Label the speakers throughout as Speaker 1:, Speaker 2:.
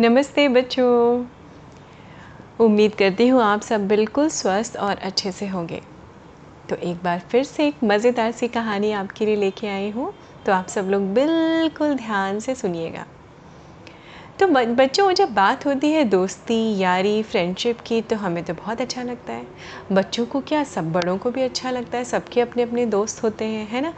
Speaker 1: नमस्ते बच्चों। उम्मीद करती हूँ आप सब बिल्कुल स्वस्थ और अच्छे से होंगे। तो एक बार फिर से एक मज़ेदार सी कहानी आपके लिए लेके आई हूँ। तो आप सब लोग बिल्कुल ध्यान से सुनिएगा। तो बच्चों, जब बात होती है दोस्ती, यारी फ्रेंडशिप की तो हमें तो बहुत अच्छा लगता है। बच्चों को क्या, सब बड़ों को भी अच्छा लगता है। सबके अपने अपने दोस्त होते हैं, है ना?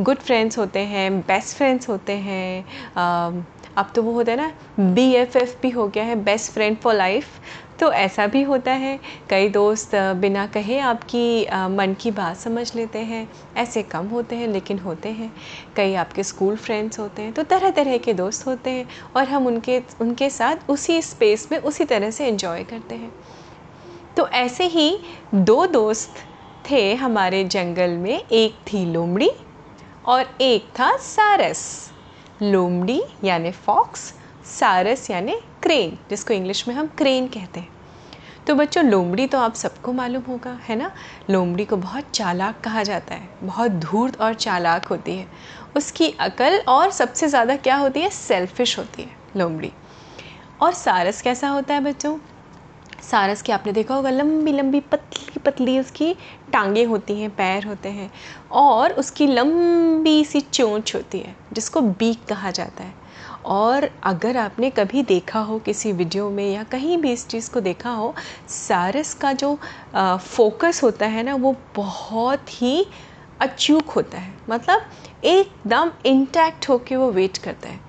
Speaker 1: गुड फ्रेंड्स होते हैं बेस्ट फ्रेंड्स होते हैं अब तो वो होता है ना बी एफ़ एफ़ भी हो गया है बेस्ट फ्रेंड फॉर लाइफ तो ऐसा भी होता है। कई दोस्त बिना कहे आपकी मन की बात समझ लेते हैं, ऐसे कम होते हैं, लेकिन होते हैं। कई आपके स्कूल फ्रेंड्स होते हैं तो तरह तरह के दोस्त होते हैं, और हम उनके उनके साथ उसी स्पेस में उसी तरह से इन्जॉय करते हैं। तो ऐसे ही दो दोस्त थे हमारे जंगल में, एक थी लोमड़ी और एक था सारस। लोमड़ी यानी फॉक्स, सारस यानी क्रेन, जिसको इंग्लिश में हम क्रेन कहते हैं। तो बच्चों, लोमड़ी तो आप सबको मालूम होगा, है ना? लोमड़ी को बहुत चालाक कहा जाता है, बहुत धूर्त और चालाक होती है। उसकी अकल और सबसे ज़्यादा क्या होती है? सेल्फिश होती है, लोमड़ी। और सारस कैसा होता है बच्चों? सारस के आपने देखा होगा लंबी लंबी पतली पतली उसकी टांगे होती हैं पैर होते हैं और उसकी लंबी सी चोंच होती है जिसको बीक कहा जाता है। और अगर आपने कभी देखा हो किसी वीडियो में या कहीं भी इस चीज़ को देखा हो सारस का जो आ, फोकस होता है ना वो बहुत ही अचूक होता है। मतलब एकदम इंटैक्ट होके वो वेट करता है।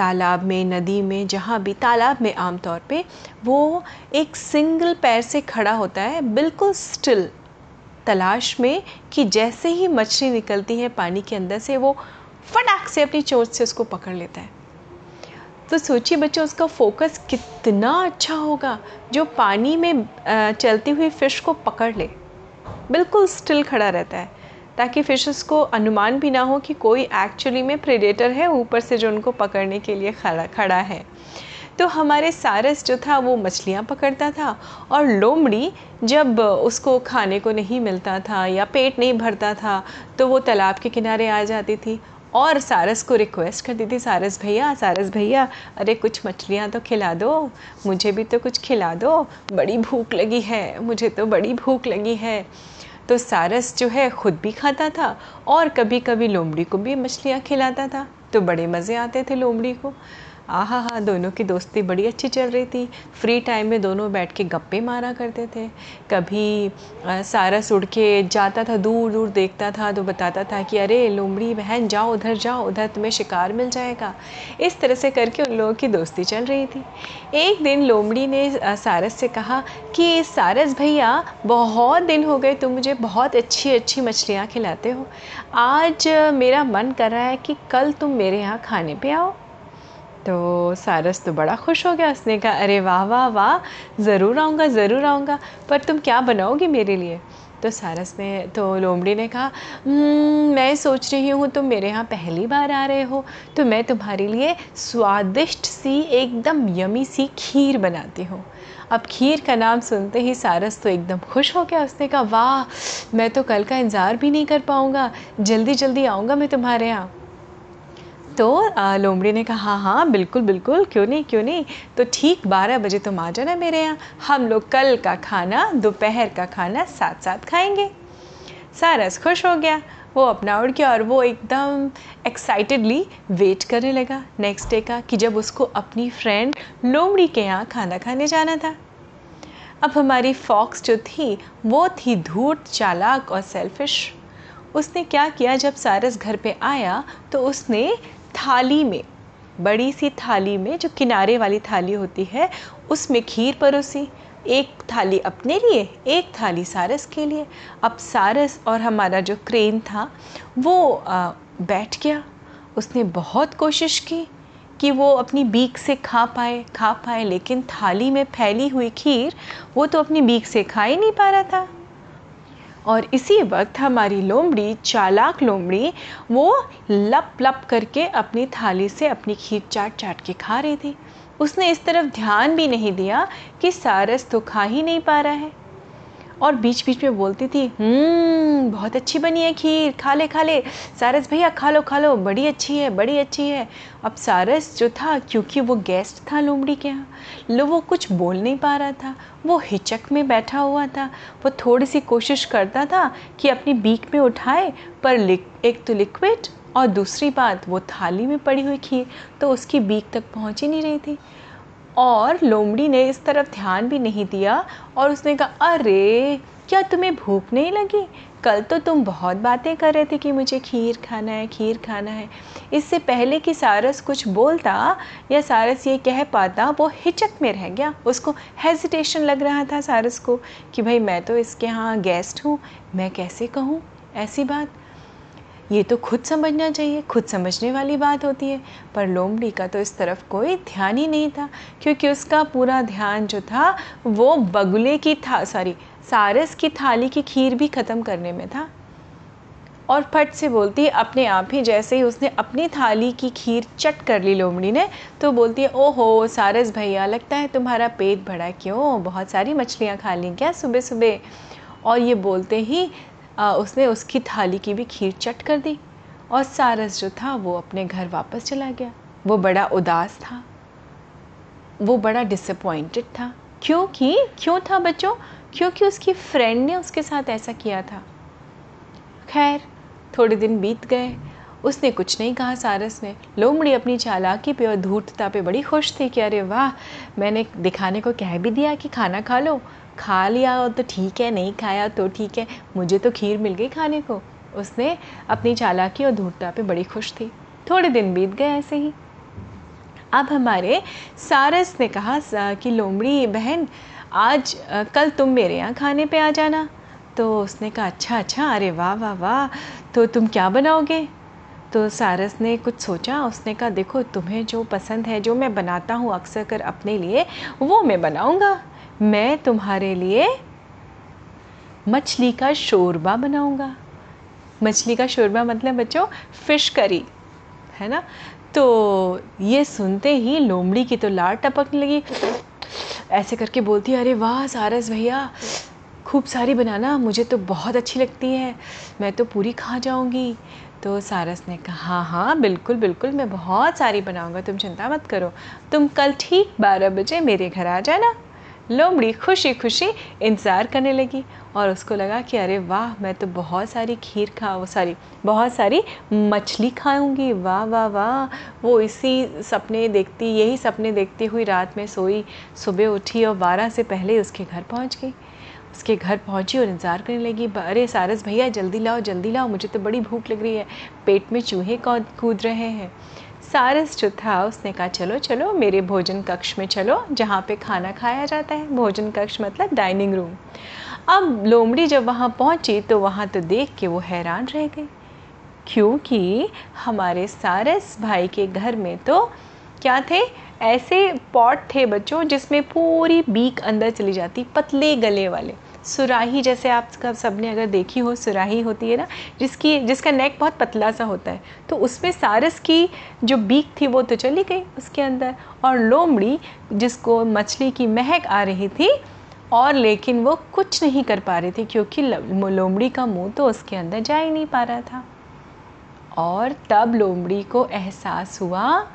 Speaker 1: तालाब में, नदी में, जहाँ भी, तालाब में आम तौर पे, वो एक सिंगल पैर से खड़ा होता है, बिल्कुल स्टिल तलाश में कि जैसे ही मछली निकलती है पानी के अंदर से, वो फटाक से अपनी चोट से उसको पकड़ लेता है। तो सोचिए बच्चों, उसका फोकस कितना अच्छा होगा, जो पानी में चलती हुई फ़िश को पकड़ ले। बिल्कुल स्टिल खड़ा रहता है। ताकि फ़िशेस को अनुमान भी ना हो कि कोई एक्चुअली में प्रेडेटर है, ऊपर से जो उनको पकड़ने के लिए खड़ा खड़ा है। तो हमारे सारस जो था, वो मछलियाँ पकड़ता था और लोमड़ी जब उसको खाने को नहीं मिलता था या पेट नहीं भरता था तो वो तालाब के किनारे आ जाती थी और सारस को रिक्वेस्ट करती थी, सारस भैया सारस भैया, अरे कुछ मछलियाँ तो खिला दो, मुझे भी तो कुछ खिला दो, बड़ी भूख लगी है, मुझे तो बड़ी भूख लगी है। तो सारस जो है ख़ुद भी खाता था और कभी कभी लोमड़ी को भी मछलियाँ खिलाता था। तो बड़े मज़े आते थे लोमड़ी को। आहा हा, दोनों की दोस्ती बड़ी अच्छी चल रही थी। फ्री टाइम में दोनों बैठ के गप्पे मारा करते थे। कभी सारस उड़ के जाता था, दूर दूर देखता था तो बताता था कि अरे, लोमड़ी बहन, जाओ उधर जाओ, उधर तुम्हें शिकार मिल जाएगा। इस तरह से करके उन लोगों की दोस्ती चल रही थी। एक दिन लोमड़ी ने सारस से कहा कि, सारस भैया, बहुत दिन हो गए, तुम मुझे बहुत अच्छी अच्छी मछलियाँ खिलाते हो। आज मेरा मन कर रहा है कि कल तुम मेरे यहाँ खाने पे आओ। तो सारस तो बड़ा खुश हो गया उसने कहा अरे वाह वाह वाह ज़रूर आऊँगा ज़रूर आऊँगा पर तुम क्या बनाओगी मेरे लिए? तो सारस ने तो लोमड़ी ने कहा हम्म, मैं सोच रही हूँ तुम मेरे यहाँ पहली बार आ रहे हो तो मैं तुम्हारे लिए स्वादिष्ट सी एकदम यमी सी खीर बनाती हूँ। अब खीर का नाम सुनते ही सारस तो एकदम खुश हो गया उसने कहा वाह मैं तो कल का इंतज़ार भी नहीं कर पाऊँगा जल्दी जल्दी आऊँगा मैं तुम्हारे यहाँ। तो लोमड़ी ने कहा हाँ हाँ बिल्कुल बिल्कुल, क्यों नहीं क्यों नहीं? तो ठीक बारह बजे तुम आ जाना मेरे यहाँ। हम लोग कल का खाना, दोपहर का खाना साथ साथ खाएँगे। सारस खुश हो गया। वो अपना उड़ गया और वो एकदम एक्साइटेडली वेट करने लगा। नेक्स्ट डे का कि जब उसको अपनी फ्रेंड लोमड़ी के यहाँ खाना खाने जाना था। अब हमारी फॉक्स जो थी, वो थी धूर्त चालाक और सेल्फिश उसने क्या किया जब सारस घर पे आया तो उसने थाली में बड़ी सी थाली में जो किनारे वाली थाली होती है उसमें खीर परोसी। एक थाली अपने लिए एक थाली सारस के लिए। अब सारस और हमारा जो क्रेन था वो आ, बैठ गया। उसने बहुत कोशिश की कि वो अपनी बीक से खा पाए खा पाए लेकिन थाली में फैली हुई खीर वो तो अपनी बीक से खा ही नहीं पा रहा था। और इसी वक्त हमारी लोमड़ी, चालाक लोमड़ी, वो लप लप करके अपनी थाली से अपनी खीर चाट चाट के खा रही थी। उसने इस तरफ़ ध्यान भी नहीं दिया कि सारस तो खा ही नहीं पा रहा है। और बीच बीच में बोलती थी हम्म बहुत अच्छी बनी है खीर, खा ले खा ले। सारस भैया, खा लो खा लो, बड़ी अच्छी है, बड़ी अच्छी है। अब सारस जो था, क्योंकि वो गेस्ट था लोमड़ी के यहाँ, लो, वो कुछ बोल नहीं पा रहा था। वो हिचक में बैठा हुआ था। वो थोड़ी सी कोशिश करता था कि अपनी बीक में उठाए, पर एक तो लिक्विड और दूसरी बात, वो थाली में पड़ी हुई खीर तो उसकी बीक तक पहुँच ही नहीं रही थी। और लोमड़ी ने इस तरफ़ ध्यान भी नहीं दिया और उसने कहा, अरे, क्या तुम्हें भूख नहीं लगी? कल तो तुम बहुत बातें कर रहे थे कि मुझे खीर खाना है, खीर खाना है। इससे पहले कि सारस कुछ बोलता या सारस ये कह पाता, वो हिचक में रह गया। उसको हेजिटेशन लग रहा था सारस को कि भाई, मैं तो इसके यहाँ गेस्ट हूँ। मैं कैसे कहूँ? ऐसी बात। ये तो खुद समझना चाहिए, खुद समझने वाली बात होती है। पर लोमड़ी का तो इस तरफ़ कोई ध्यान ही नहीं था, क्योंकि उसका पूरा ध्यान जो था, वो बगुले की था सॉरी सारस की थाली की खीर भी ख़त्म करने में था। और फट से बोलती है, अपने आप ही जैसे ही उसने अपनी थाली की खीर चट कर ली लोमड़ी ने तो बोलती है, ओहो, सारस भैया, लगता है तुम्हारा पेट भरा क्यों? बहुत सारी मछलियाँ खा ली क्या सुबह सुबह और ये बोलते ही उसने उसकी थाली की भी खीर चट कर दी और सारस जो था वो अपने घर वापस चला गया। वो बड़ा उदास था। वो बड़ा डिसअपॉइंटेड था। क्योंकि क्यों था बच्चों? क्योंकि उसकी फ्रेंड ने उसके साथ ऐसा किया था। खैर, थोड़े दिन बीत गए। उसने कुछ नहीं कहा सारस ने। लोमड़ी अपनी चालाकी पे और धूर्तता पे बड़ी खुश थी कि अरे वाह, मैंने दिखाने को कह भी दिया कि खाना खा लो। खा लिया तो ठीक है, नहीं खाया तो ठीक है। मुझे तो खीर मिल गई खाने को। उसने अपनी चालाकी और धूर्तता पे बड़ी खुश थी। थोड़े दिन बीत गए ऐसे ही। अब हमारे सारस ने कहा कि लोमड़ी, बहन, आज कल तुम मेरे यहाँ खाने पे आ जाना। तो उसने कहा अच्छा अच्छा अरे वाह वाह वाह तो तुम क्या बनाओगे? तो सारस ने कुछ सोचा, उसने कहा, देखो, तुम्हें जो पसंद है, जो मैं बनाता हूँ अक्सर कर अपने लिए, वो मैं बनाऊँगा। मैं तुम्हारे लिए मछली का शोरबा बनाऊँगा। मछली का शोरबा मतलब बच्चों, फ़िश करी, है ना? तो ये सुनते ही लोमड़ी की तो लार टपकने लगी। ऐसे करके बोलती, अरे वाह, सारस भैया, खूब सारी बनाना, मुझे तो बहुत अच्छी लगती है। मैं तो पूरी खा जाऊँगी। तो सारस ने कहा हाँ हाँ बिल्कुल बिल्कुल, मैं बहुत सारी बनाऊँगा, तुम चिंता मत करो। तुम कल ठीक बारह बजे मेरे घर आ जाना। लोमड़ी खुशी खुशी इंतज़ार करने लगी और उसको लगा कि, अरे वाह, मैं तो बहुत सारी खीर खा, वो सारी, बहुत सारी मछली खाऊँगी। वाह वाह वाह, वो इसी सपने देखती, यही सपने देखती हुई रात में सोई, सुबह उठी और बारह से पहले उसके घर पहुँच गई। उसके घर पहुँची और इंतज़ार करने लगी। अरे सारस भैया, जल्दी लाओ जल्दी लाओ, मुझे तो बड़ी भूख लग रही है। पेट में चूहे कूद रहे हैं? सारस जो था, उसने कहा, चलो चलो, मेरे भोजन कक्ष में चलो, जहाँ पे खाना खाया जाता है। भोजन कक्ष मतलब डाइनिंग रूम। अब लोमड़ी जब वहाँ पहुँची तो वहाँ तो देख के वो हैरान रह गई। क्योंकि हमारे सारस भाई के घर में तो क्या थे? ऐसे पॉट थे बच्चों जिसमें पूरी बीक अंदर चली जाती, पतले गले वाले। सुराही जैसे आप सबने अगर देखी हो, सुराही होती है ना, जिसकी, जिसका नेक बहुत पतला सा होता है। तो उसमें सारस की जो बीक थी वो तो चली गई उसके अंदर और लोमड़ी जिसको मछली की महक आ रही थी और लेकिन वो कुछ नहीं कर पा रही थी क्योंकि लोमड़ी का मुँह तो उसके अंदर जा ही नहीं पा रहा था। और तब लोमड़ी को एहसास हुआ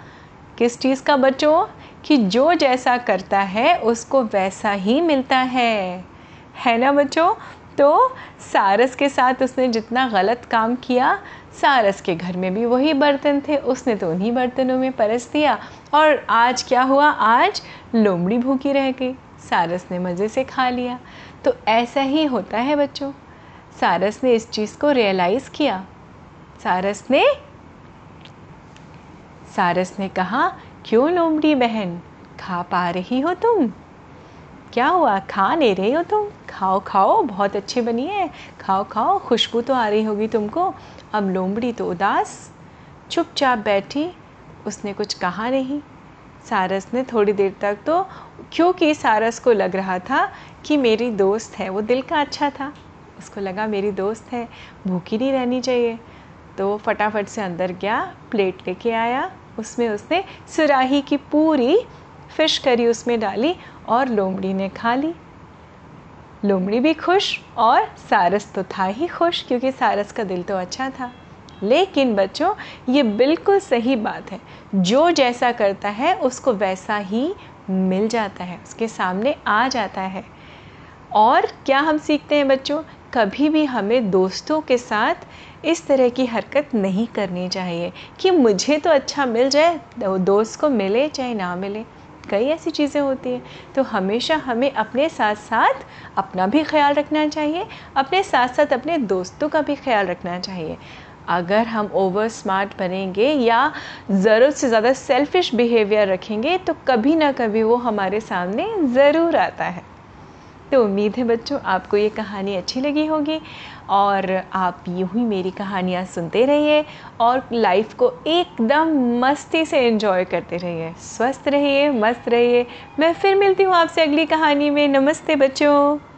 Speaker 1: किस चीज़ का बच्चों? कि जो जैसा करता है, उसको वैसा ही मिलता है। है ना बच्चों? तो सारस के साथ उसने जितना गलत काम किया, सारस के घर में भी वही बर्तन थे, उसने तो उन्हीं बर्तनों में परस दिया। और आज क्या हुआ? आज लोमड़ी भूखी रह गई। सारस ने मज़े से खा लिया। तो ऐसा ही होता है बच्चों। सारस ने इस चीज़ को रियलाइज़ किया। सारस ने सारस ने कहा, क्यों लोमड़ी बहन? खा पा रही हो तुम? क्या हुआ? खा ले रही हो तुम? खाओ खाओ, बहुत अच्छी बनी है। खाओ खाओ, खुशबू तो आ रही होगी तुमको। अब लोमड़ी तो उदास। चुपचाप बैठी। उसने कुछ कहा नहीं। सारस ने थोड़ी देर तक तो क्योंकि सारस को लग रहा था कि मेरी दोस्त है, वो दिल का अच्छा था। उसको लगा, मेरी दोस्त है, भूखी नहीं रहनी चाहिए। तो फटाफट से अंदर गया, प्लेट लेके आया। उसमें उसने सुराही की पूरी फ़िश करी उसमें डाली और लोमड़ी ने खा ली। लोमड़ी भी खुश और सारस तो था ही खुश, क्योंकि सारस का दिल तो अच्छा था। लेकिन बच्चों, ये बिल्कुल सही बात है। जो जैसा करता है, उसको वैसा ही मिल जाता है, उसके सामने आ जाता है। और क्या हम सीखते हैं बच्चों? कभी भी हमें दोस्तों के साथ इस तरह की हरकत नहीं करनी चाहिए कि मुझे तो अच्छा मिल जाए दोस्त को मिले चाहे ना मिले। कई ऐसी चीज़ें होती हैं। तो हमेशा हमें अपने साथ साथ अपना भी ख्याल रखना चाहिए, अपने साथ साथ अपने दोस्तों का भी ख्याल रखना चाहिए। अगर हम ओवर स्मार्ट बनेंगे या ज़रूरत से ज़्यादा सेल्फ़िश बिहेवियर रखेंगे तो कभी ना कभी वो हमारे सामने ज़रूर आता है। तो उम्मीद है बच्चों, आपको ये कहानी अच्छी लगी होगी और आप यूँ ही मेरी कहानियाँ सुनते रहिए और लाइफ को एकदम मस्ती से एंजॉय करते रहिए। स्वस्थ रहिए, मस्त रहिए। मैं फिर मिलती हूँ आपसे अगली कहानी में। नमस्ते बच्चों।